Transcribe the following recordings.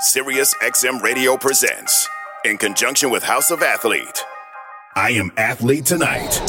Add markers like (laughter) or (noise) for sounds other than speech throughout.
Sirius XM Radio presents, in conjunction with House of Athlete, I Am Athlete Tonight.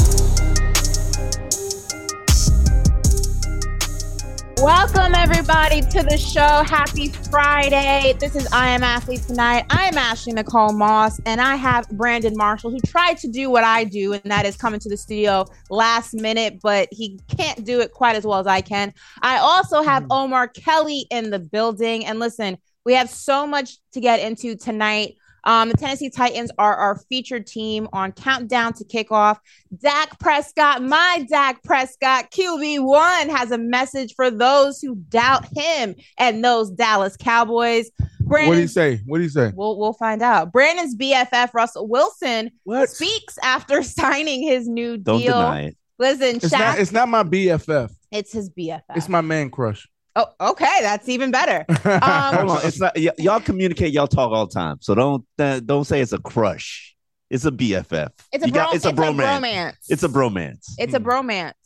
Welcome, everybody, to the show. Happy Friday. This is I Am Athlete Tonight. I am Ashley Nicole Moss, and I have Brandon Marshall, who tried to do what I do, and that is come into the studio last minute, but he can't do it quite as well as I can. I also have hmm. Omar Kelly in the building. And listen, we have so much to get into tonight. Um, the Tennessee Titans are our featured team on Countdown to Kickoff. Dak Prescott, my Dak Prescott, QB1, has a message for those who doubt him and those Dallas Cowboys. Brandon, What do you say? What do you say? We'll, we'll find out. Brandon's BFF, Russell Wilson, What? speaks after (laughs) signing his new Don't deal. deny it. Listen, It's Shaq, not. It's not my BFF. it's his BFF. It's my man crush. Oh, okay. That's even better. (laughs) Um, Hold on, it's not. y- y'all communicate. Y'all talk all the time. So don't uh, don't say it's a crush. It's a BFF. It's a, You bro- got- it's a bromance. bromance. It's a bromance. It's a bromance. (laughs)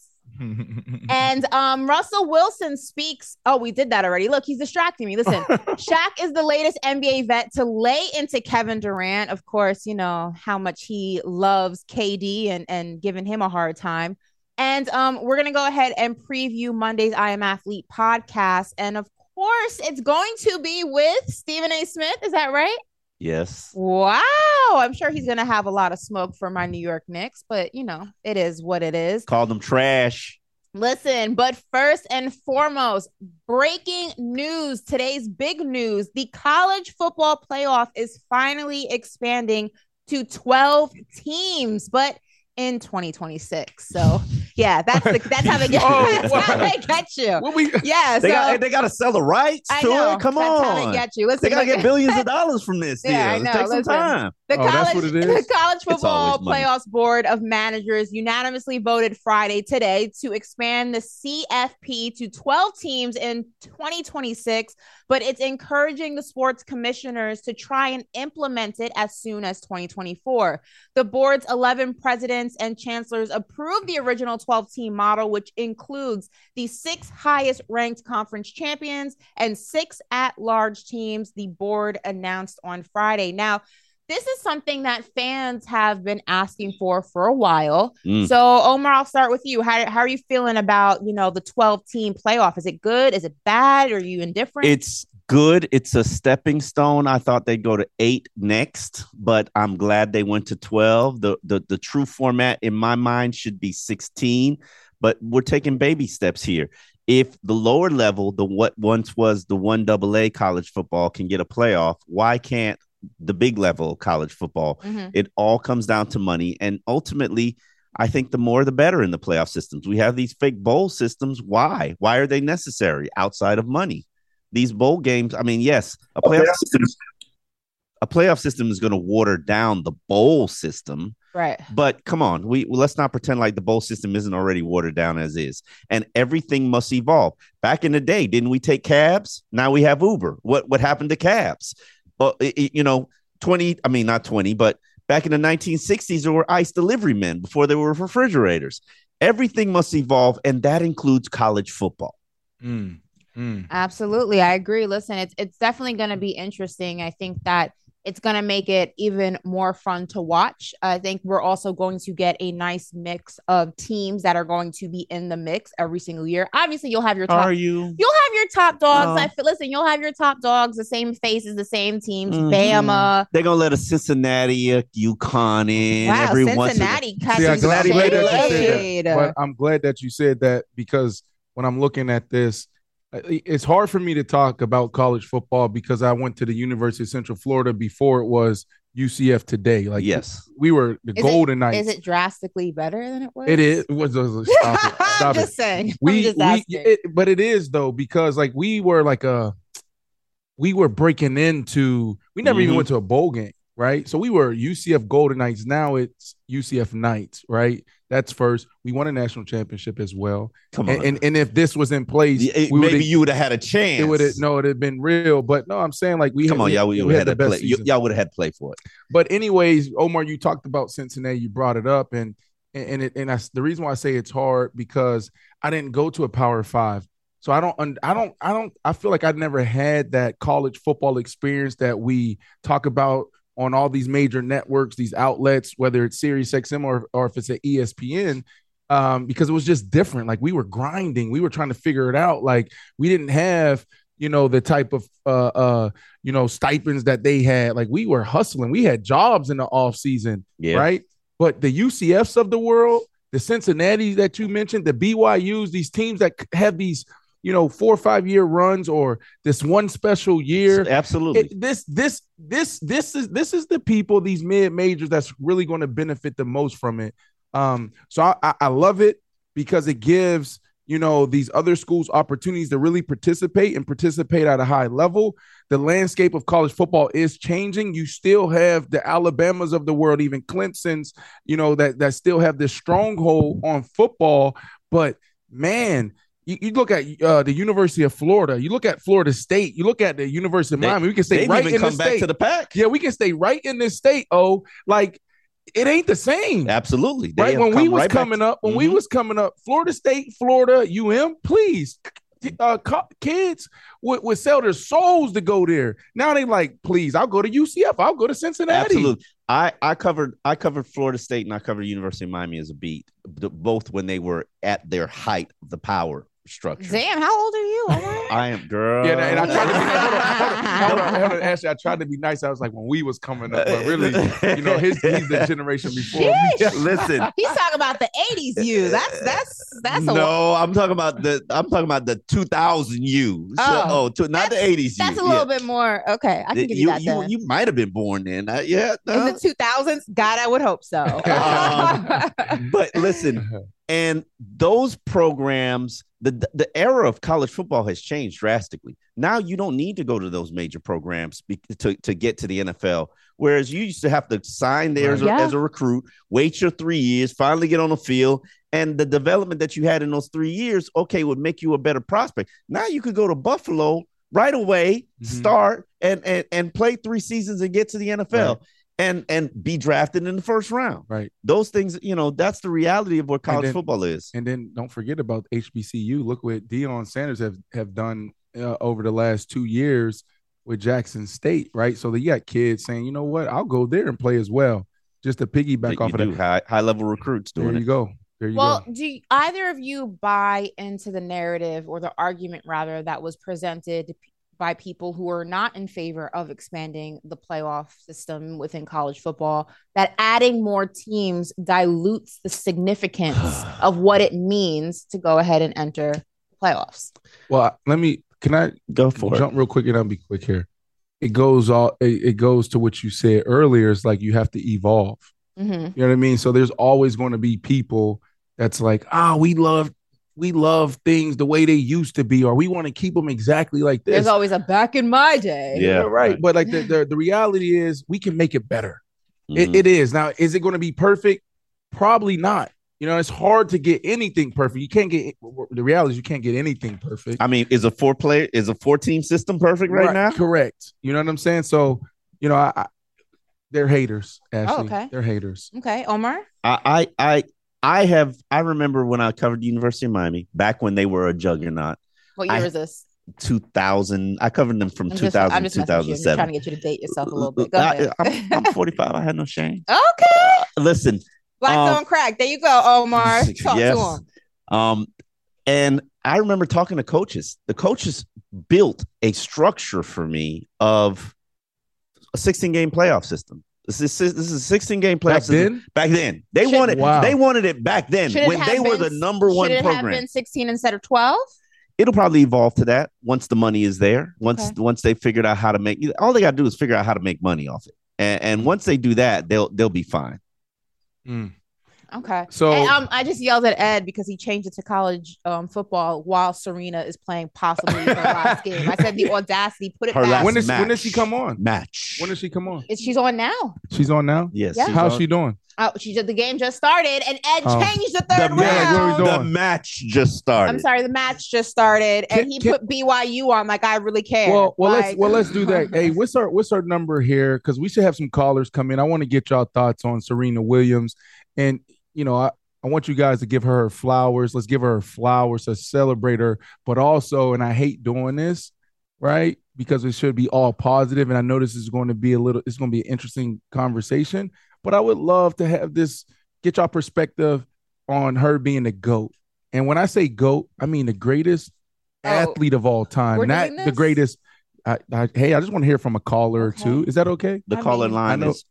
And um, Russell Wilson speaks. Oh, we did that already. Look, he's distracting me. Listen, (laughs) Shaq is the latest NBA vet to lay into Kevin Durant. Of course, you know how much he loves KD and and giving him a hard time. And um, we're gonna go ahead and preview Monday's I Am Athlete podcast. And of course, it's going to be with Stephen A. Smith. Is that right? yes. Wow. I'm sure he's gonna have a lot of smoke for my New York Knicks, but you know, it is what it is. Called them trash. Listen, but first and foremost, breaking news. Today's big news. The college football playoff is finally expanding to 12 teams, but in 2026. So, yeah, that's the, that's how they get (laughs) Oh, that's how they get you. what we? Yeah, They so got they got to sell the rights I to know. it. Come that's on. how they get you. Listen, They gotta get (laughs) billions of dollars from this deal. Yeah, I It know. takes some time. The Oh, that's college, what it is? the college football playoffs board of managers unanimously voted Friday today to expand the CFP to 12 teams in 2026, but it's encouraging the sports commissioners to try and implement it as soon as 2024. The board's 11 presidents and chancellors approved the original 12 team model, which includes the six highest ranked conference champions and six at large teams, the board announced on Friday. Now, this is something that fans have been asking for for a while. Mm. So, Omar, I'll start with you. How, how are you feeling about you know the twelve team playoff? Is it good? Is it bad? Are you indifferent? It's good. It's a stepping stone. I thought they'd go to eight next, but I'm glad they went to 12. The the the true format in my mind should be 16, but we're taking baby steps here. If the lower level, the what once was the one double A college football can get a playoff, why can't the big level college football? Mhm. It all comes down to money. And ultimately, I think the more the better in the playoff systems. We have these fake bowl systems. Why? Why are they necessary outside of money? These bowl games, I mean, yes, a playoff system, a playoff system is going to water down the bowl system, right. but come on, we let's not pretend like the bowl system isn't already watered down as is. And everything must evolve. Back in the day, didn't we take cabs? Now we have Uber. What what happened to cabs? Well, it- it- you know, 20, I mean not 20, but back in the 1960s there were ice delivery men before there were refrigerators. Everything must evolve and that includes college football. Mm, mm. Absolutely, I agree. Listen, it's it's definitely going to be interesting. I think that it's going to make it even more fun to watch. I think we're also going to get a nice mix of teams that are going to be in the mix every single year. Obviously, you'll have your top. Are you? You'll have your top dogs. Oh. I feel, listen, you'll have your top dogs, the same faces, the same teams. Mhm. Bama. They're gonna let a Cincinnati, a UConn in Wow, every once Cincinnati See, I'm glad, glad that you said that. But I'm glad that you said that because when I'm looking at this, uh, it's hard for me to talk about college football because I went to the University of Central Florida before it was UCF today. Like yes. we were the Is it- Golden Knights. Is it drastically better than it was? It is. It was, was- (laughs) stop it. I'm Stop it. just saying. I'm we, just we it, but it is though because like we were like a we were breaking into. We never even Mhm. went to a bowl game, right? So we were UCF Golden Knights. Now it's UCF Knights, right? That's first. We won a national championship as well. Come on. And, and and if this was in place, it- maybe you would have had a chance. it would have no, it'd have been real. But no, I'm saying like we Come had, on, y'all, we would had have had play. Season. y'all would have had to play for it. But anyways, Omar, you talked about Cincinnati. You brought it up, and and it, and I, the reason why I say it's hard because I didn't go to a Power Five, so I don't I don't I don't I feel like I never had that college football experience that we talk about on all these major networks, these outlets, whether it's Sirius XM or or if it's at ESPN. Um, because it was just different. Like we were grinding, we were trying to figure it out. Like we didn't have, you know, the type of uh uh you know stipends that they had. Like we were hustling. We had jobs in the off season, Yeah. right? But the UCFs of the world, the Cincinnati that you mentioned, the BYU's, these teams that have these, you know, four or five year runs or this one special year. Absolutely. It, this this this this is this is the people these mid majors that's really going to benefit the most from it. Um, so I, I I love it because it gives you know these other schools opportunities to really participate and participate at a high level. The landscape of college football is changing. You still have the Alabamas of the world, even Clemson's, you know that that still have this stronghold on football. But man, you, you look at uh, the University of Florida, you look at Florida State, you look at the University of They- Miami. We can stay right in come the back state. to the pack. yeah, we can stay right in this state. Oh, like it ain't the same. Absolutely. They right when we was right coming up, when we Mhm. was coming up, Florida State, Florida, UM, please, uh, co- kids would, would sell their souls to go there. Now they like, please, I'll go to UCF, I'll go to Cincinnati. Absolutely. I, I covered I covered Florida State and I covered University of Miami as a beat, both when they were at their height of the power structure. Damn, how old are you? (laughs) I am girl. Yeah, and I tried to be hold hold on, hold on, hold on, Ashley. I tried to be nice. I was like, when we was coming up, but really, you know, his he's the generation before me. (laughs) Listen, (laughs) He's talking about the '80s. You. That's that's that's no, I'm talking about the I'm talking about the 2000 you. So, Oh. oh, to, not the 80s That's you. a little Yeah. bit more. Okay, I can give you, you, that. you, then. you might have been born then. Uh, yeah, in the 2000s, God, I would hope so. Um, but listen, and those programs, the the era of college football has changed drastically. Now you don't need to go to those major programs be, to to get to the NFL. Whereas you used to have to sign there as, a, Yeah. as a recruit, wait your three years, finally get on the field, and the development that you had in those three years, okay, would make you a better prospect. Now you could go to Buffalo right away, Mhm. start and, and and play three seasons and get to the NFL. Right. And and be drafted in the first round right. those things, you know, that's the reality of what college then- football is. And then don't forget about HBCU. Look what Deion Sanders have have done uh, over the last two years with Jackson State, right? So you got kids saying, you know what, I'll go there and play as well, just to piggyback You off of do that. high high level recruits There you it. go. There you well, go. do either of you buy into the narrative or the argument rather that was presented by people who are not in favor of expanding the playoff system within college football that adding more teams dilutes the significance (sighs) of what it means to go ahead and enter playoffs. Well, let me. Can I Go for jump real quick and I'll be quick here. It goes all. It, it goes to what you said earlier. It's like you have to evolve. hmm You know what I mean? So there's always going to be people that's like, ah, we love, we love things the way they used to be, or we want to keep them exactly like this. There's always a back in my day. Yeah, right. right. But like the, the the reality is, we can make it better. Mhm. It, it is now. Is it going to be perfect? Probably not. You know, it's hard to get anything perfect. You can't get the reality is you can't get anything perfect I mean, is a four player is a four team system perfect right, now? Correct. You know what I'm saying? So, you know, I, I they're haters. Ashley. okay. They're haters. Okay, Omar. I, I I I have I remember when I covered the University of Miami back when they were a juggernaut. What year I- is this? 2000 I covered them from I'm 2000 just, I'm just messing with you. I'm 2007. trying to get you to date yourself a little bit. Go I, ahead. am I'm (laughs) 45. I had no shame. okay. Listen, Black Um, don't crack. There you go, Omar. (laughs) Talk yes. to him. Um, and I remember talking to coaches. The coaches built a structure for me of a 16 game playoff system. This is this is a 16 game playoff Back system. then, Back then, they Should- wanted Wow. they wanted it back then Should it when have they were the number one Should it have program. been 16 instead of 12? It'll probably evolve to that once the money is there. Once Okay. once they figured out how to make all they got to do is figure out how to make money off it. And, and once they do that, they'll they'll be fine. Mm. Okay. So- And, um, I just yelled at Ed because he changed it to college um football while Serena is playing possibly her (laughs) last game. I said the audacity, put it Her back. last when does when does she come on? Match. When does she come on? It's- she's on now. She's on now. Yes. Yeah. How's on- she doing? Oh, she just the game just started, and Ed Oh. changed the The third match, where we round. doing? the match just started. I'm sorry, the match just started, and Can- he can- put BYU on like I really care. Well, well, let's well let's (laughs) do that. Hey, what's our what's our number here? Because we should have some callers come in. I want to get y'all thoughts on Serena Williams, and you know, I I want you guys to give her flowers. Let's give her flowers to celebrate her, but also, and I hate doing this, right? Because it should be all positive, and I know this is going to be a little. It's going to be an interesting conversation, but I would love to have this get y'all perspective on her being the goat. And when I say goat, I mean the greatest Oh, athlete of all time, not the greatest. I, I, hey, I just want to hear from a caller Okay. or two. Is that okay? The I caller mean- line is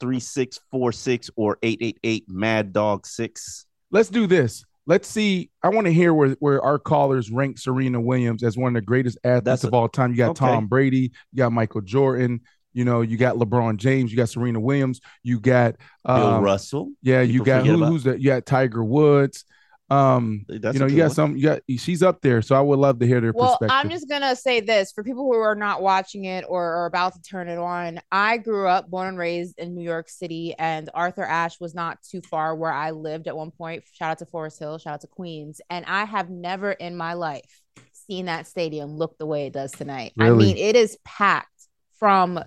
888-623-3646 or 888 Mad Dog 6. Let's do this. Let's see. I want to hear where, where our callers rank Serena Williams as one of the greatest athletes That's of a- all time. You got okay. Tom Brady, you got Michael Jordan, you know, you got LeBron James, you got Serena Williams, you got Bill um, Russell. Yeah, you got who, who's that? you got Tiger Woods. Um, That's you know, you got one. some. You got she's up there, so I would love to hear their Well, perspective. I'm just gonna say this for people who are not watching it or are about to turn it on. I grew up, born and raised in New York City, and Arthur Ashe was not too far where I lived at one point. Shout out to Forest Hill, shout out to Queens, and I have never in my life seen that stadium look the way it does tonight. I mean, it is packed from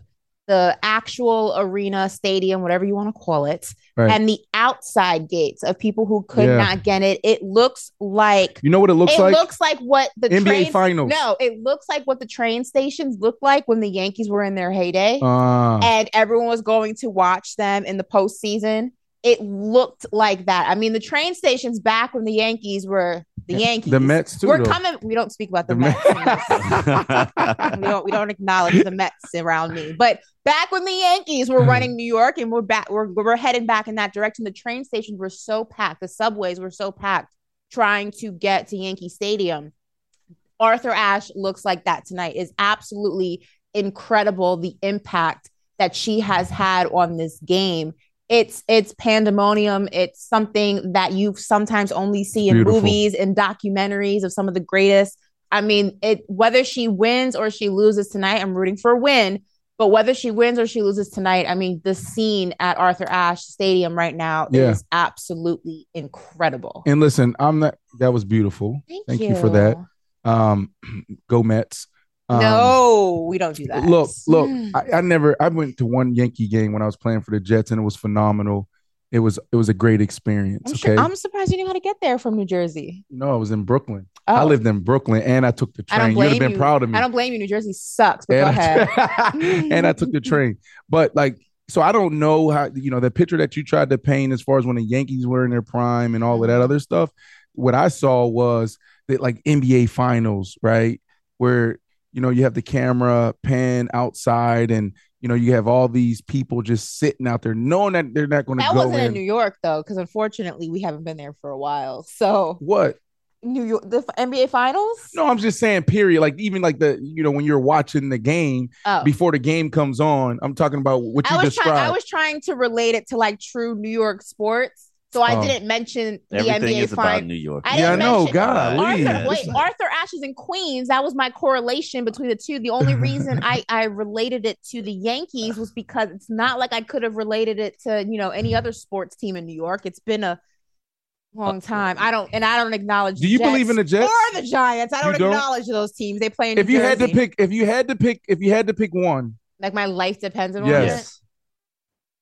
the actual arena, stadium, whatever you want to call it, Right. and the outside gates of people who could Yeah. not get it. It looks like you know what it looks it like? It looks like what the NBA train, Finals. No, it looks like what the train stations looked like when the Yankees were in their heyday, Uh, and everyone was going to watch them in the postseason. It looked like that. I mean, the train stations back when the Yankees were the Yankees. the Mets too. We're though. coming. We don't speak about the, The Mets. this. (laughs) we don't. We don't acknowledge the Mets around me. But back when the Yankees were running New York and we're back, we're we're heading back in that direction. The train stations were so packed. The subways were so packed, trying to get to Yankee Stadium. Arthur Ashe looks like that tonight. Is absolutely incredible. The impact that she has had on this game. It's it's pandemonium. It's something that you sometimes only see in Beautiful. movies and documentaries of some of the greatest. I mean, it whether she wins or she loses tonight, I'm rooting for a win. But whether she wins or she loses tonight, I mean, the scene at Arthur Ashe Stadium right now Yeah. is absolutely incredible. And listen, I'm not. That was beautiful. Thank you for that. Um, (clears throat) go Mets. Um, no, we don't do that. Look, look. Mm. I, I never. I went to one Yankee game when I was playing for the Jets, and it was phenomenal. It was. It was a great experience. I'm okay. sure. I'm surprised you knew how to get there from New Jersey. no, I was in Brooklyn. Oh, I lived in Brooklyn, and I took the train. You'd have been you. proud of me. I don't blame you. New Jersey sucks, but go and, ahead. I, (laughs) and I took the train. But like, so I don't know how you know the picture that you tried to paint as far as when the Yankees were in their prime and all of that other stuff. What I saw was that like NBA Finals, right, where you know you have the camera pan outside and you know you have all these people just sitting out there knowing that they're not going to That go wasn't in. in New York though, because unfortunately we haven't been there for a while. So what? New York, the NBA Finals. No, I'm just saying. Period. Like even like the you know when you're watching the game oh. before the game comes on. I'm talking about what you I was described. trying. I was trying to relate it to like true New York sports, so I Oh. didn't mention the Everything NBA is about New York. I Yeah, I know, God, Arthur, wait, Arthur Ashe is in Queens. That was my correlation between the two. The only reason I I related it to the Yankees was because it's not like I could have related it to you know any other sports team in New York. It's been a long time. I don't and I don't acknowledge. Do you Jets believe in the Jets? or the Giants? I don't, don't? acknowledge those teams. They play in if New you had to pick, if you had to pick, if you had to pick one, like my life depends on Yes. it.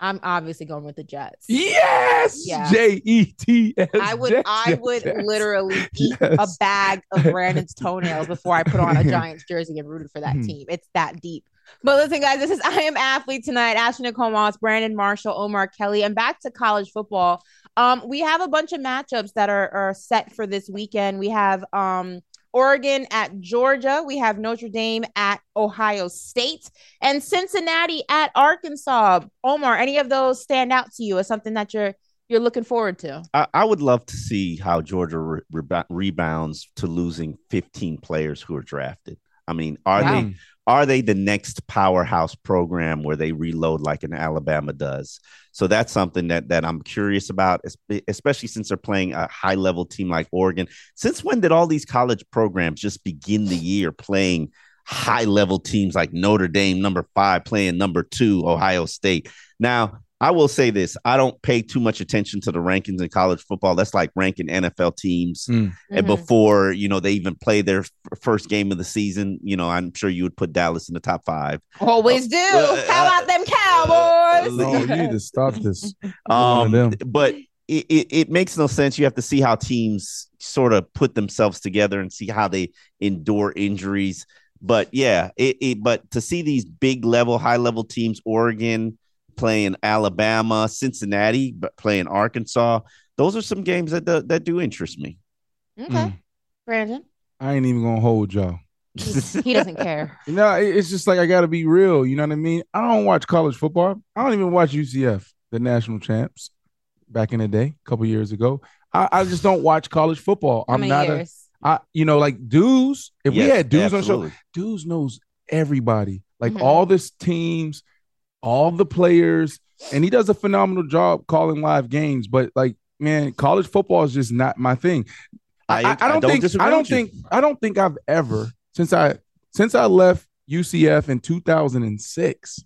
Yes. I'm obviously going with the Jets. yes, Yeah. J E T S. I would Jets, I would yes. literally eat a bag of (laughs) Brandon's toenails before I put on a (laughs) Giants jersey and rooted for that Hmm. team. It's that deep. But listen, guys, this is I Am Athlete tonight. Ashley Nicole Moss, Brandon Marshall, Omar Kelly, and back to college football. Um, we have a bunch of matchups that are, are set for this weekend. We have um Oregon at Georgia. We have Notre Dame at Ohio State and Cincinnati at Arkansas. Omar, any of those stand out to you as something that you're you're looking forward to? I, I would love to see how Georgia re- rebounds to losing 15 players who are drafted. I mean, are Wow. they are they the next powerhouse program where they reload like an Alabama does? So that's something that that I'm curious about, especially since they're playing a high level team like Oregon. Since when did all these college programs just begin the year playing high level teams like Notre Dame, number five, playing number two, Ohio State? Now, I will say this: I don't pay too much attention to the rankings in college football. That's like ranking NFL teams and Mhm. before you know they even play their f- first game of the season. You know, I'm sure you would put Dallas in the top five. Always do. uh, How about them Cowboys? No, you need to stop this. (laughs) Um, but it, it, it makes no sense. You have to see how teams sort of put themselves together and see how they endure injuries. But yeah, it, it but to see these big level, high level teams, Oregon playing Alabama, Cincinnati but playing Arkansas, those are some games that do, that do interest me. Okay, Mm. Brandon. I ain't even gonna hold y'all. He doesn't care. (laughs) You know, it's just like I gotta be real. You know what I mean? I don't watch college football. I don't even watch UCF, the national champs, back in the day, a couple years ago. I, I just don't watch college football. How I'm not years? a I you know, like dudes, if we had dudes on absolutely. show, dudes knows everybody, like Mhm. all this teams, all the players, and he does a phenomenal job calling live games. But like, man, college football is just not my thing. I, I, don't, think I don't think I don't think I've ever since I since I left UCF in 2006.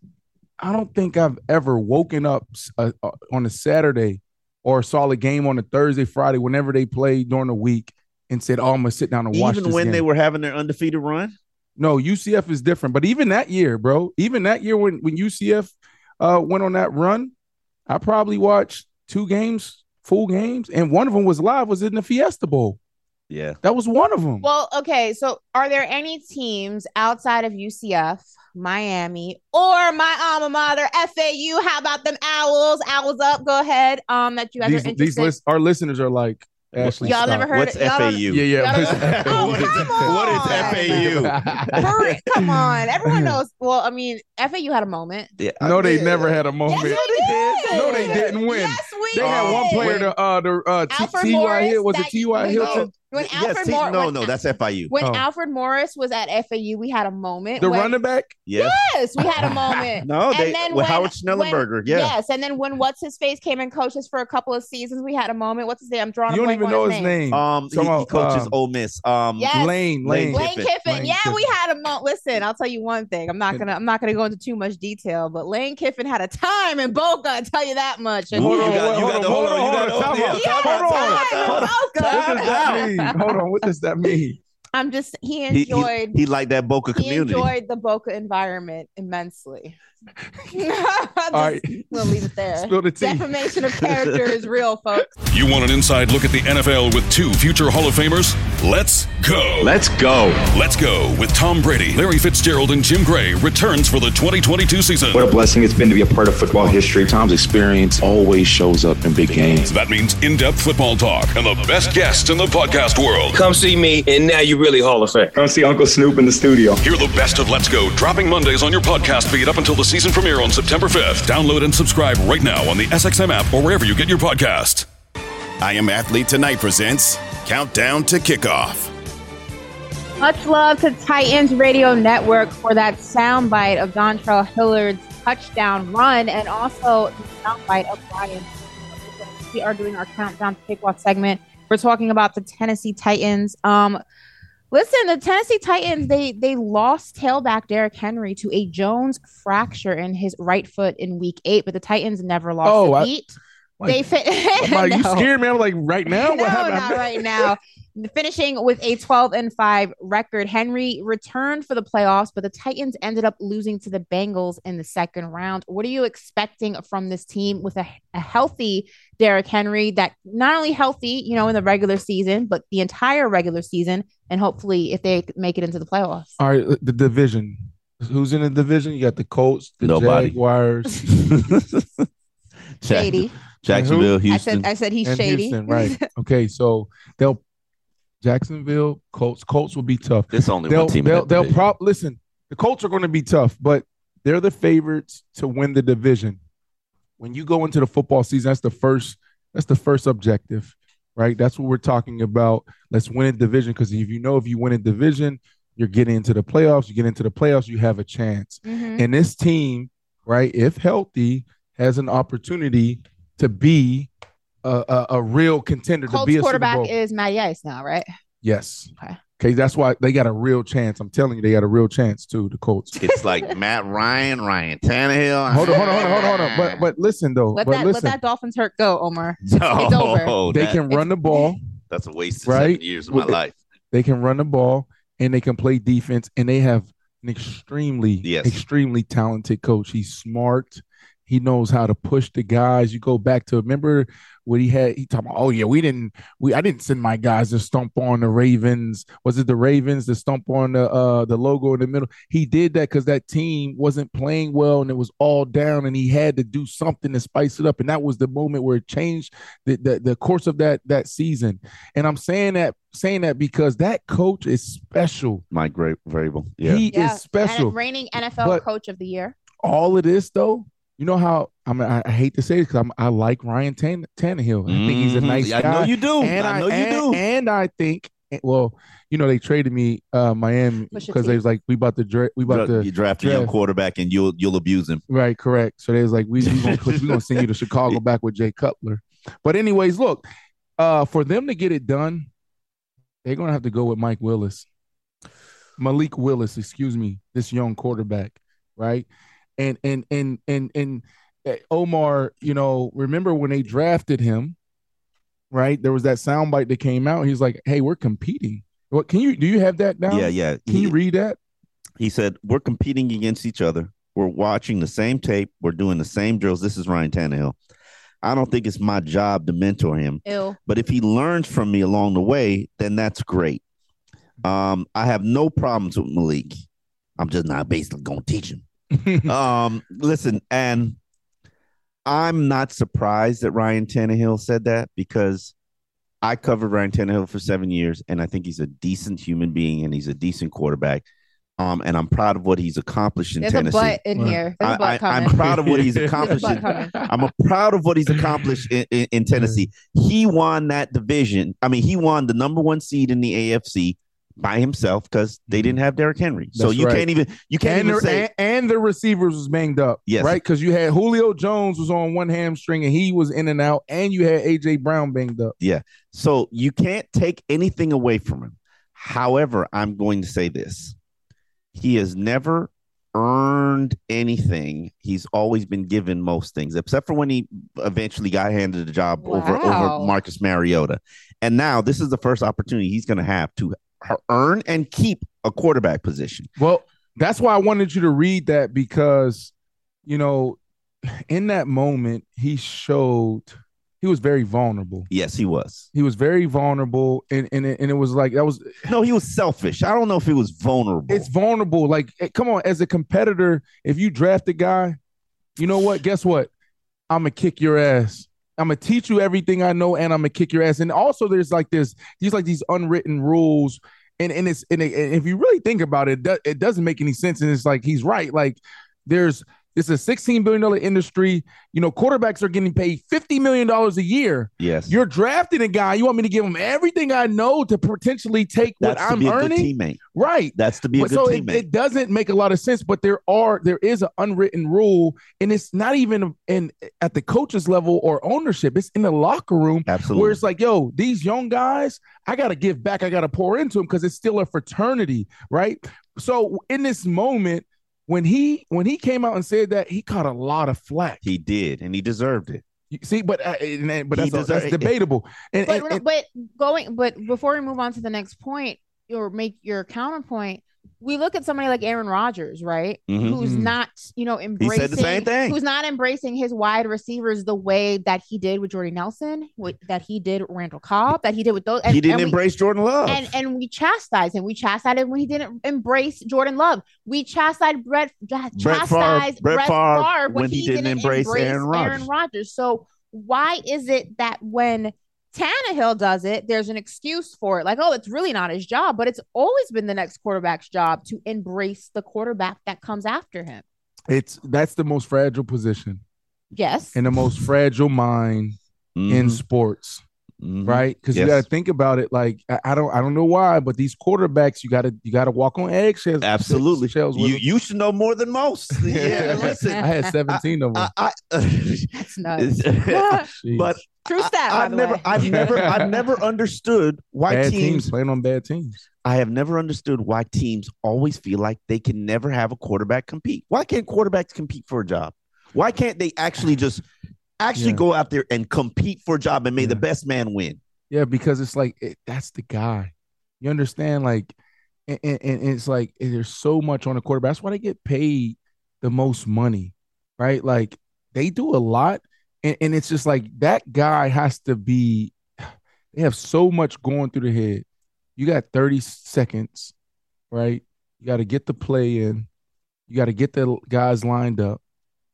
I don't think I've ever woken up uh, on a Saturday or saw a game on a Thursday, Friday, whenever they play during the week, and said, "Oh, I'm gonna sit down and watch." even when game. they were having their undefeated run. No, UCF is different. But even that year, bro, even that year when when UCF uh, went on that run, I probably watched two games, full games, and one of them was live. Was in the Fiesta Bowl. Yeah. That was one of them. Well, okay. So, are there any teams outside of UCF, Miami, or my alma mater, FAU? How about them Owls? Owls up. Go ahead. Um, that you guys these are these list, our listeners are like Ashley. Y'all stop. never heard What's it- FAU? Yeah, yeah. Y'all (laughs) Oh, What is- come what is. FAU? Hurry, come on, everyone (laughs) knows. Well, I mean, FAU had a moment. Yeah, no, they yeah. never had a Yes, moment. did. No, they didn't win. Yes, we They had one player, the uh, the uh, T.Y. Hill. Was it that- T.Y. when- Hilton? When Yes, Alfred T- Morris, no, when, no, that's FIU. when Oh. Alfred Morris was at FAU, we had a moment. The when- running back. Yes. Yes, we had a (laughs) moment. No, And they then with when- Howard Schnellenberger. yeah. Yes, and then when what's his face came and coached us for a couple of seasons, we had a moment. What's his name? I'm drawing You a don't even know his name. Um, he, he coaches um, Ole Miss. Um, Yes. Lane, Lane Lane. Lane Kiffin. Kiffin. Lane yeah, Kiffin. we had a moment. Listen, I'll tell you one thing. I'm not gonna. I'm not gonna go into too much detail, but Lane Kiffin had a time in Boca. I tell you that much. And Ooh, Hold you on, got- you hold got on, the- hold hold on, on, you hold got on, the- time yeah, out. he had Hold a on. time in Hold on. Boca. What does that mean? (laughs) Hold on. What does that mean? I'm just. He he, enjoyed. he, he liked that Boca community. he community. enjoyed the Boca environment immensely. Just- All right. (laughs) We'll leave it there. Spill the tea. Defamation of character is real, folks. You want an inside look at the NFL with two future Hall of Famers? Let's go. Let's go. Let's go with Tom Brady, Larry Fitzgerald, and Jim Gray returns for the 2022 season. What a blessing it's been to be a part of football history. Tom's experience always shows up in big games. That means in-depth football talk and the best guests in the podcast world. Come see me, and now you really Hall of Fame. Come see Uncle Snoop in the studio. Hear the best of Let's Go dropping Mondays on your podcast feed up until the season premiere on September 5th. Download and subscribe right now on the SXM app or wherever you get your podcast. I Am Athlete Tonight presents Countdown to Kickoff. Much love to Titans Radio Network for that soundbite of Dontrell Hilliard's touchdown run and also the soundbite of Brian. We are doing our countdown to kickoff segment. We're talking about the Tennessee Titans. Um, listen, the Tennessee Titans they they lost tailback Derrick Henry to a Jones fracture in his right foot in Week Eight, but the Titans never lost Oh, a I- beat. Like, they fit. (laughs) I'm like, you scared me. I'm like, right now? (laughs) no, What happened? not (laughs) right now. Finishing with a 12 and 5 record, Henry returned for the playoffs, but the Titans ended up losing to the Bengals in the second round. What are you expecting from this team with a, a healthy Derrick Henry that not only healthy, you know, in the regular season, but the entire regular season, and hopefully if they make it into the playoffs? All right, the division. Who's in the division? You got the Colts, the Nobody. Jaguars, Shady. Jacksonville, I Houston. said I said he's and shady. Houston. (laughs) Right. Okay, so they'll Jacksonville, Colts. Colts will be tough. There's only They'll one team. they'll they'll division. prop. Listen, the Colts are going to be tough, but they're the favorites to win the division. When you go into the football season, that's the first. That's the first objective, right? That's what we're talking about. Let's win a division because if you know if you win a division, you're getting into the playoffs. You get into the playoffs, you have a chance. Mhm. And this team, right, if healthy, has an opportunity to be a, a, a real contender to Colts be a Super quarterback Bowl. is Matty Ice now, right? yes. Okay. Okay, that's why they got a real chance. I'm telling you, they got a real chance too. The Colts. It's like (laughs) Matt Ryan, Ryan Tannehill. Hold on, hold on, hold on, hold on, hold on. But but listen though, Let but that let that Dolphins hurt go, Omar. no, (laughs) it's over. they that- can run the ball. That's a waste of Right? seven years of my With- life. They can run the ball and they can play defense. And they have an extremely, Yes. extremely talented coach. He's smart. He knows how to push the guys. You go back to remember what he had. He talking about, oh yeah, we didn't, we I didn't send my guys to stomp on the Ravens. Was it the Ravens to stomp on the uh the logo in the middle? He did that because that team wasn't playing well and it was all down, and he had to do something to spice it up. And that was the moment where it changed the the, the course of that that season. And I'm saying that saying that because that coach is special. My great variable. Yeah. He is special. And reigning NFL But- coach of the year. All of this though, you know how I mean I, I hate to say it because I like Ryan Tan- Tannehill. I think he's a Mhm. nice I guy. know you do. And I know you and, do. And I think well, you know they traded me uh Miami because they was like we about to dra- we about Dra- to you draft a young draft. quarterback and you'll you'll abuse him. Right, correct. So they was like, we we gonna we gonna send you to (laughs) Chicago back with Jay Cutler. But anyways, look, uh, for them to get it done, they're gonna have to go with Mike Willis, Malik Willis, excuse me, this young quarterback, right? And and and and and uh, Omar, you know, remember when they drafted him, right? There was that soundbite that came out. He's like, "Hey, we're competing." What can you do? You have that now? Yeah, yeah. Can you read that? he said, We're competing against each other. We're watching the same tape. We're doing the same drills. This is Ryan Tannehill. I don't think it's my job to mentor him, Ew. but if he learns from me along the way, then that's great. Um, I have no problems with Malik. I'm just not basically going to teach him. (laughs) um, listen, and I'm not surprised that Ryan Tannehill said that because I covered Ryan Tannehill for seven years, and I think he's a decent human being and he's a decent quarterback. Um, and I'm proud of what he's accomplished in There's Tennessee. a butt in Right. here. There's a I, butt I, I'm proud of what he's (laughs) accomplished. butt in- coming. I'm a proud of what he's accomplished in, in, in Tennessee. He won that division. I mean, he won the number one seed in the AFC by himself because they mm-hmm. didn't have Derrick Henry. so you right. can't even you can't and, even their, say and, and the receivers was banged up. Yes. Right? Because you had Julio Jones was on one hamstring and he was in and out, and you had AJ Brown banged up. Yeah. So you can't take anything away from him. However, I'm going to say this. He has never earned anything. He's always been given most things, except for when he eventually got handed the job over over Marcus Mariota. And now this is the first opportunity he's going to have to earn and keep a quarterback position. Well, that's why I wanted you to read that because, you know, in that moment, he showed he was very vulnerable. Yes, he was. He was very vulnerable, and and it, and it was like that was No, he was selfish. I don't know if he was vulnerable. it's vulnerable. Like, eh, come on, as a competitor, if you draft a guy, you know what? Guess what? I'm gonna kick your ass. I'm gonna teach you everything I know, and I'm gonna kick your ass. And also, there's like this, these like these unwritten rules, and and it's and, it, and if you really think about it, it, do- it doesn't make any sense. And it's like he's right. Like there's it's a 16 billion dollar industry. You know, quarterbacks are getting paid 50 million dollars a year. yes. You're drafting a guy. You want me to give him everything I know to potentially take what That's to I'm be a earning? good teammate. Right. That's to be a But good so it, teammate. it doesn't make a lot of sense, but there are there is an unwritten rule, and it's not even in at the coaches level or ownership. It's in the locker room Absolutely. where it's like, yo, these young guys, I gotta give back, I gotta pour into them because it's still a fraternity, right? So in this moment, when he when he came out and said that, he caught a lot of flack. he did, and he deserved it. You see, but uh, and- and- but He that's, that's debatable. And, But and- and- but going but before we move on to the next point or make your counterpoint, we look at somebody like Aaron Rodgers, right? Mhm. Who's Mhm. not, you know, embracing said the same thing. Who's not embracing his wide receivers the way that he did with Jordy Nelson, with, that he did with Randall Cobb, that he did with those. he didn't and we- embrace Jordan Love. and and we chastised him. We chastised him when he didn't embrace Jordan Love. We chastised Brett, chastised Brett Favre- Brett, Favre Favre when he didn't embrace Aaron Rodgers. Rodgers. So why is it that when Tannehill does it, there's an excuse for it? Like, oh, it's really not his job, but it's always been the next quarterback's job to embrace the quarterback that comes after him. it's that's the most fragile position Yes. and the most fragile mind in Mhm. sports. Mhm. right? Because you got to think about it. Like I, I don't, I don't know why, but these quarterbacks, you got to, you got to walk on eggshells. Absolutely. shells You them. you should know more than most. (laughs) Yeah, listen. I had seventeen of them. I, I, That's nuts. (laughs) But True stat, by I've the never, way. I've never, (laughs) I've never understood why bad teams. teams playing on bad teams. I have never understood why teams always feel like they can never have a quarterback compete. Why can't quarterbacks compete for a job? Why can't they actually just actually Yeah. go out there and compete for a job and may the best man win? Yeah, because it's like it, that's the guy. You understand? Like, and, and, and it's like there's so much on a quarterback. That's why they get paid the most money, right? Like they do a lot, and, and it's just like that guy has to be. They have so much going through the head. You got 30 seconds, right? You got to get the play in. You got to get the guys lined up,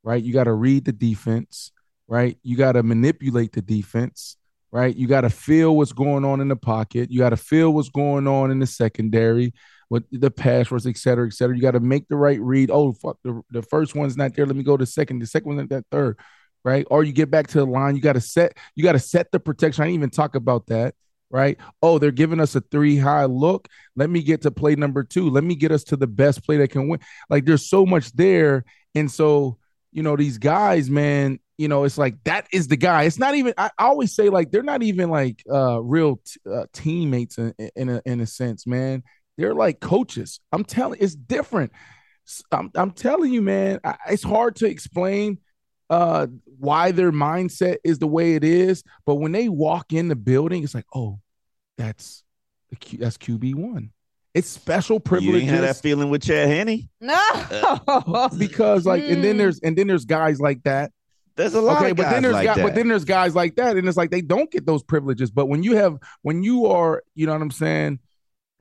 right? You got to read the defense, right? You got to manipulate the defense right? You got to feel what's going on in the pocket. You got to feel what's going on in the secondary with the pass rush, et cetera, et cetera. You got to make the right read. Oh, fuck, the, the first one's not there. Let me go to second. The second one's not that third, right? Or you get back to the line. You got to set, you got to set the protection. I didn't even talk about that, right? Oh, they're giving us a three high look. Let me get to play number two. Let me get us to the best play that can win. Like there's so much there. And so, you know, these guys, man, you know, it's like that is the guy. It's not even. I, always say like they're not even like uh real t- uh, teammates in, in a in a sense, man. They're like coaches. I'm telling, it's different. I'm I'm telling you, man. I, it's hard to explain uh why their mindset is the way it is, but when they walk in the building, it's like, oh, that's the Q, that's QB one. It's special You privileges ain't had that feeling with Chad Henne. No. (laughs) because like, and then Mm. there's and then there's guys like that There's a lot okay, of but guys then there's like guys, that. but then there's guys like that, and it's like they don't get those privileges. But when you have, when you are, you know what I'm saying?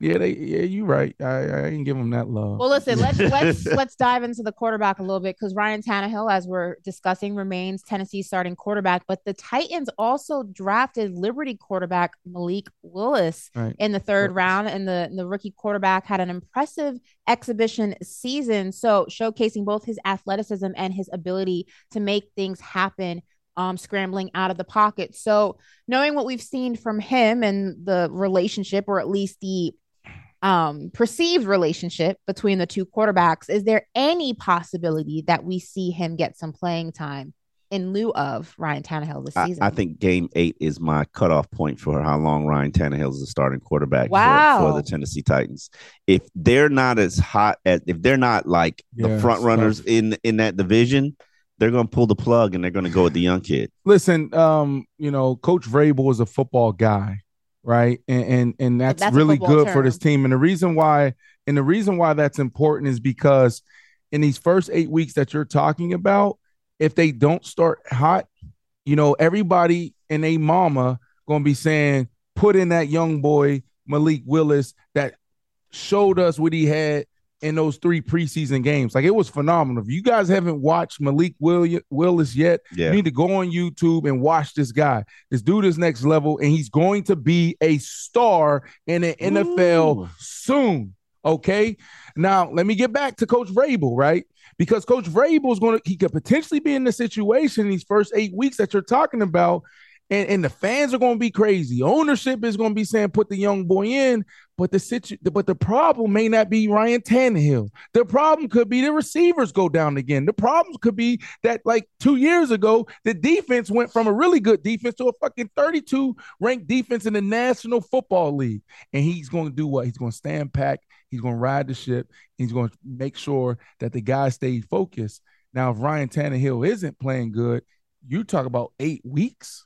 Yeah, they, yeah, you're right. I, I ain't give them that love. Well, listen, let's (laughs) let's let's dive into the quarterback a little bit because Ryan Tannehill, as we're discussing, remains Tennessee's starting quarterback. But the Titans also drafted Liberty quarterback Malik Willis Right. in the third Right. round, and the the rookie quarterback had an impressive exhibition season, so showcasing both his athleticism and his ability to make things happen. Um, scrambling out of the pocket. So, knowing what we've seen from him and the relationship, or at least the um, perceived relationship between the two quarterbacks, is there any possibility that we see him get some playing time in lieu of Ryan Tannehill this season? I think game eight is my cutoff point for how long Ryan Tannehill is the starting quarterback for- Wow. for, the Tennessee Titans. If they're not as hot as if they're not like Yeah, the front runners tough. in in that division, they're gonna pull the plug and they're gonna go with the young kid. Listen, um, you know, Coach Vrabel is a football guy, right? And and, and that's, That's really good for this team. And the reason why, and the reason why that's important is because in these first eight weeks that you're talking about, if they don't start hot, you know, everybody and a mama gonna be saying, put in that young boy Malik Willis that showed us what he had in those three preseason games. Like it was phenomenal. If you guys haven't watched Malik Willis yet, Yeah. you need to go on YouTube and watch this guy. This dude is next level, and he's going to be a star in the NFL Ooh. soon. Okay. Now let me get back to Coach Vrabel, right? Because Coach Vrabel is going to he could potentially be in the situation in these first eight weeks that you're talking about. And, and the fans are going to be crazy. Ownership is going to be saying put the young boy in, but the situ- but the problem may not be Ryan Tannehill. The problem could be the receivers go down again. The problem could be that like two years ago, the defense went from a really good defense to a fucking 32 ranked defense in the National Football League. And he's going to do what? He's going to stand back. He's going to ride the ship. He's going to make sure that the guys stay focused. Now, if Ryan Tannehill isn't playing good, you talk about eight weeks,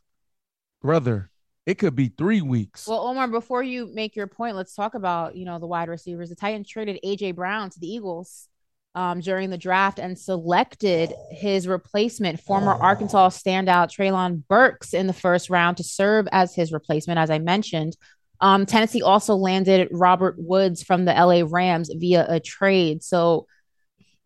brother. It could be three weeks. well, Omar, before you make your point, let's talk about you know the wide receivers. The Titans traded AJ Brown to the Eagles um, during the draft and selected his replacement, former Arkansas standout Treylon Burks, in the first round to serve as his replacement. As I mentioned, um, Tennessee also landed Robert Woods from the LA Rams via a trade. So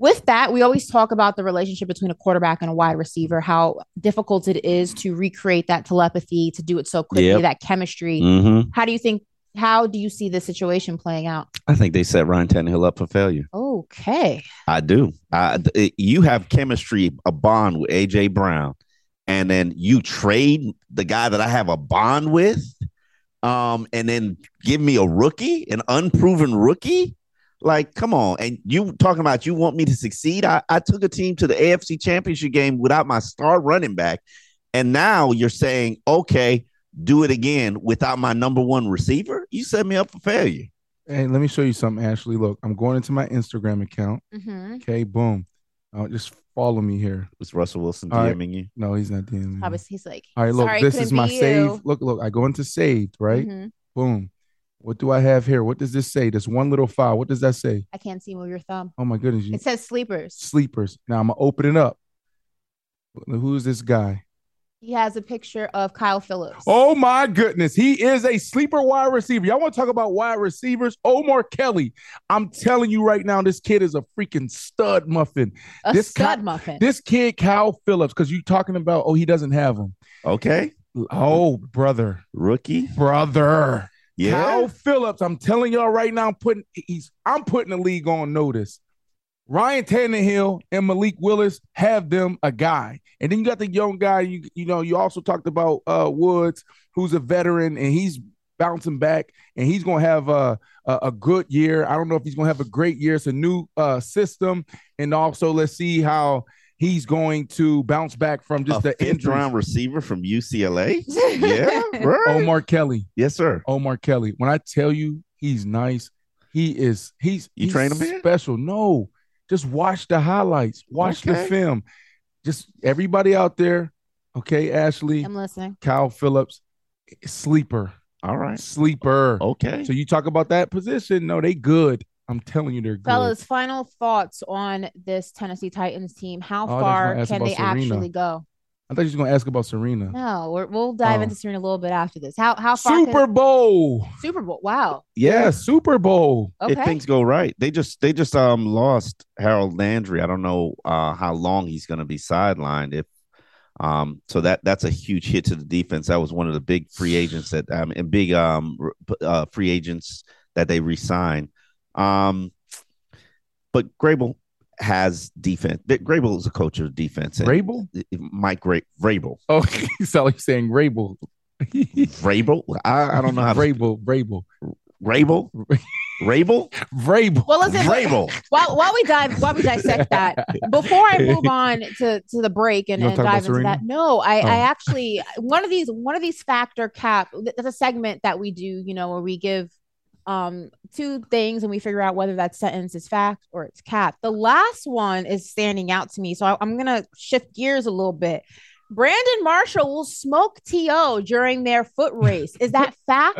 with that, we always talk about the relationship between a quarterback and a wide receiver, how difficult it is to recreate that telepathy, to do it so quickly, Yep. that chemistry. Mm-hmm. How do you think? How do you see this situation playing out? I think they set Ryan Tannehill up for failure. Okay. I do. I, you have chemistry, a bond with AJ Brown, and then you trade the guy that I have a bond with, um, and then give me a rookie, an unproven rookie. Like, come on. And you talking about you want me to succeed? I, I took a team to the AFC championship game without my star running back. And now you're saying, okay, do it again without my number one receiver. You set me up for failure. Hey, let me show you something, Ashley. Look, I'm going into my Instagram account. Mm-hmm. Okay, boom. Uh, just follow me here. Was Russell Wilson All right. DMing you? No, he's not DMing. me. I was, he's like, All right, look, sorry, this is my be save. you. Look, look, I go into saved, right? Mhm. Boom. What do I have here? What does this say? This one little file. What does that say? I can't see move your thumb. Oh my goodness, you It says sleepers. sleepers. Now I'm gonna open it up. Who's this guy? He has a picture of Kyle Philips. Oh my goodness, he is a sleeper wide receiver. Y'all want to talk about wide receivers? Omar Kelly. I'm telling you right now, this kid is a freaking stud muffin. a this stud Ky- muffin. This kid, Kyle Philips, because you're talking about, oh, he doesn't have him. Okay. Oh, brother, Rookie. brother. Yeah. Kyle Philips, I'm telling y'all right now, I'm putting he's I'm putting the league on notice. Ryan Tannehill and Malik Willis have them a guy. And then you got the young guy, you you know, you also talked about uh Woods, who's a veteran and he's bouncing back and he's going to have a, a a good year. I don't know if he's going to have a great year. It's a new uh system and also let's see how he's going to bounce back from just a the fifth injuries. round receiver from UCLA. (laughs) yeah. Right. Omar Kelly. yes, sir. Omar Kelly. When I tell you he's nice, he is he's You he's train him here? special. No, just watch the highlights, watch the film. Just everybody out there, okay, Ashley, I'm listening. Kyle Philips, sleeper, All right. sleeper. Okay. So you talk about that position? No, they good. I'm telling you, they're good. Fellas, final thoughts on this Tennessee Titans team. How Oh, I thought you were far can they Serena. actually go? I thought you were gonna ask about Serena. No, we're, we'll dive Oh. into Serena a little bit after this. How how far? can- Super Bowl. Super Bowl. Wow. Yeah, Super Bowl. Okay. If things go right, they just they just um lost Harold Landry. I don't know uh how long he's going to be sidelined. If um so that that's a huge hit to the defense. That was one of the big free agents that um and big um uh, free agents that they re-signed. Um, but Grable has defense. Grable is a coach of defense. and Rabel? Mike Gra- Vrabel. Oh, you sound like you're saying Grable. Vrabel. I, I don't know how to Rabel. Rabel. Rabel. Rabel. Vrabel. Well, listen. Vrabel. While while we dive while we dissect that, before I move (laughs) on to to the break and, and dive about into that, no, I I Oh. actually one of these one of these factor cap. That's a segment that we do, you know, where we give um two things and we figure out whether that sentence is fact or it's cap. The last one is standing out to me, so I, I'm gonna shift gears a little bit. Brandon Marshall will smoke T.O. during their foot (laughs) race. Is that fact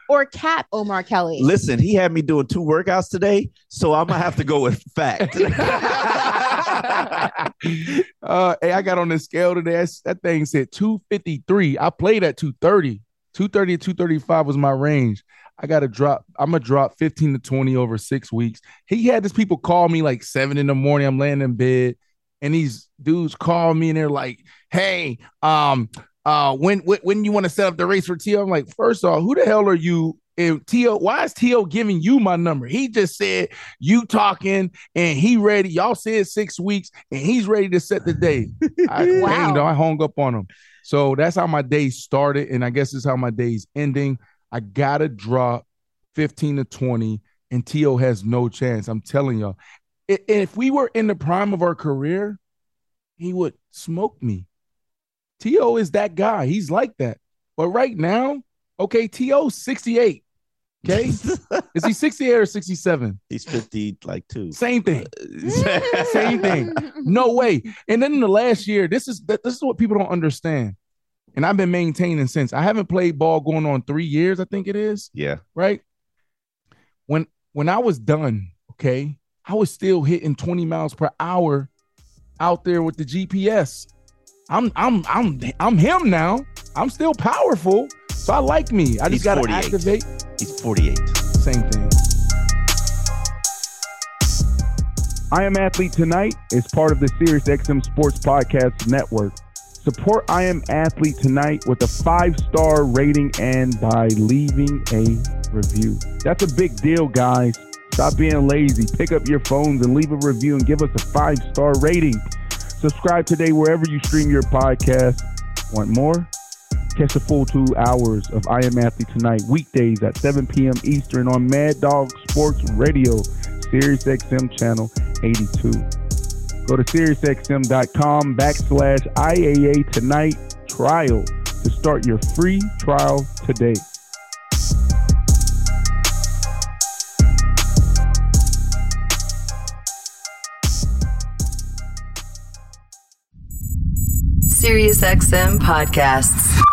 (sighs) or cap? Omar Kelly. Listen, he had me doing two workouts today, so I'm gonna have to go with fact. (laughs) (laughs) uh, hey, I got on the scale today. That's- That thing said 253. I played at 230. 230 to 235 was my range. I got to drop. I'm gonna drop 15 to 20 over six weeks. He had this people call me like seven in the morning. I'm laying in bed, and these dudes call me and they're like, "Hey, um, uh, when when, when you want to set up the race for T?" I'm like, first off, who the hell are you? And T.O., why is T.O. giving you my number? He just said you talking and he ready. Y'all said six weeks and he's ready to set the day. (laughs) I, Wow. dang, I hung up on him. So that's how my day started. And I guess is how my day's ending. I got to drop 15 to 20 and T.O. has no chance. I'm telling y'all. If we were in the prime of our career, he would smoke me. T.O. is that guy. He's like that. But right now, okay, T.O. 68. Okay. (laughs) is he 68 or 67? He's 50, like two. Same thing. (laughs) Same thing. No way. And then in the last year, this is this is what people don't understand. And I've been maintaining since. I haven't played ball going on three years, I think it is, Yeah. right? When when I was done, okay, I was still hitting 20 miles per hour out there with the GPS. I'm I'm I'm I'm him now. I'm still powerful. So I like me. I just He's gotta 48. activate. He's 48. Same thing. I Am Athlete Tonight is part of the Sirius XM Sports Podcast Network. Support I Am Athlete Tonight with a five star rating and by leaving a review. That's a big deal, guys. Stop being lazy. Pick up your phones and leave a review and give us a five star rating Subscribe today wherever you stream your podcast. Want more? Catch the full two hours of I Am Athlete tonight, weekdays at 7 p.m. Eastern on Mad Dog Sports Radio, Sirius XM channel 82. Go to SiriusXM.com backslash IAA tonight trial to start your free trial today. SiriusXM podcasts.